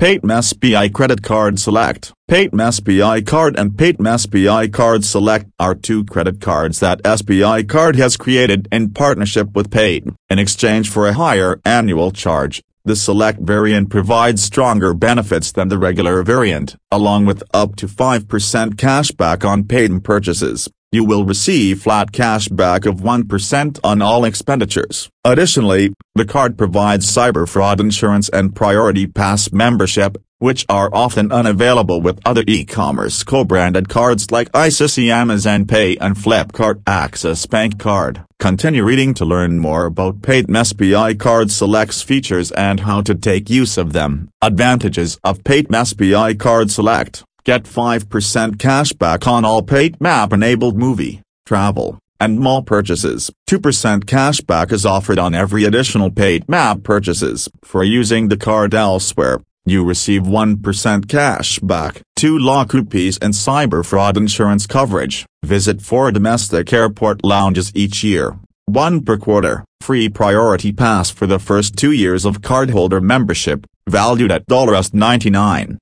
Paytm SBI Credit Card Select. Paytm SBI Card and Paytm SBI Card Select are two credit cards that SBI Card has created in partnership with Paytm. In exchange for a higher annual charge, the Select variant provides stronger benefits than the regular variant, along with up to 5% cashback on Paytm purchases you will receive flat cash back of 1% on all expenditures. Additionally, the card provides cyber fraud insurance and priority pass membership, which are often unavailable with other e-commerce co-branded cards like ICICI Amazon Pay and Flipkart Axis Bank Card. Continue reading to learn more about Paytm SBI Card Select's features and how to take use of them. Advantages of Paytm SBI Card Select Get 5% cash back on all Paytm app-enabled movie, travel, and mall purchases. 2% cash back is offered on every additional Paytm app purchases. For using the card elsewhere, you receive 1% cash back. 2 lakh rupees and cyber fraud insurance coverage. Visit 4 domestic airport lounges each year. 1 per quarter. Free priority pass for the first 2 years of cardholder membership, valued at $99.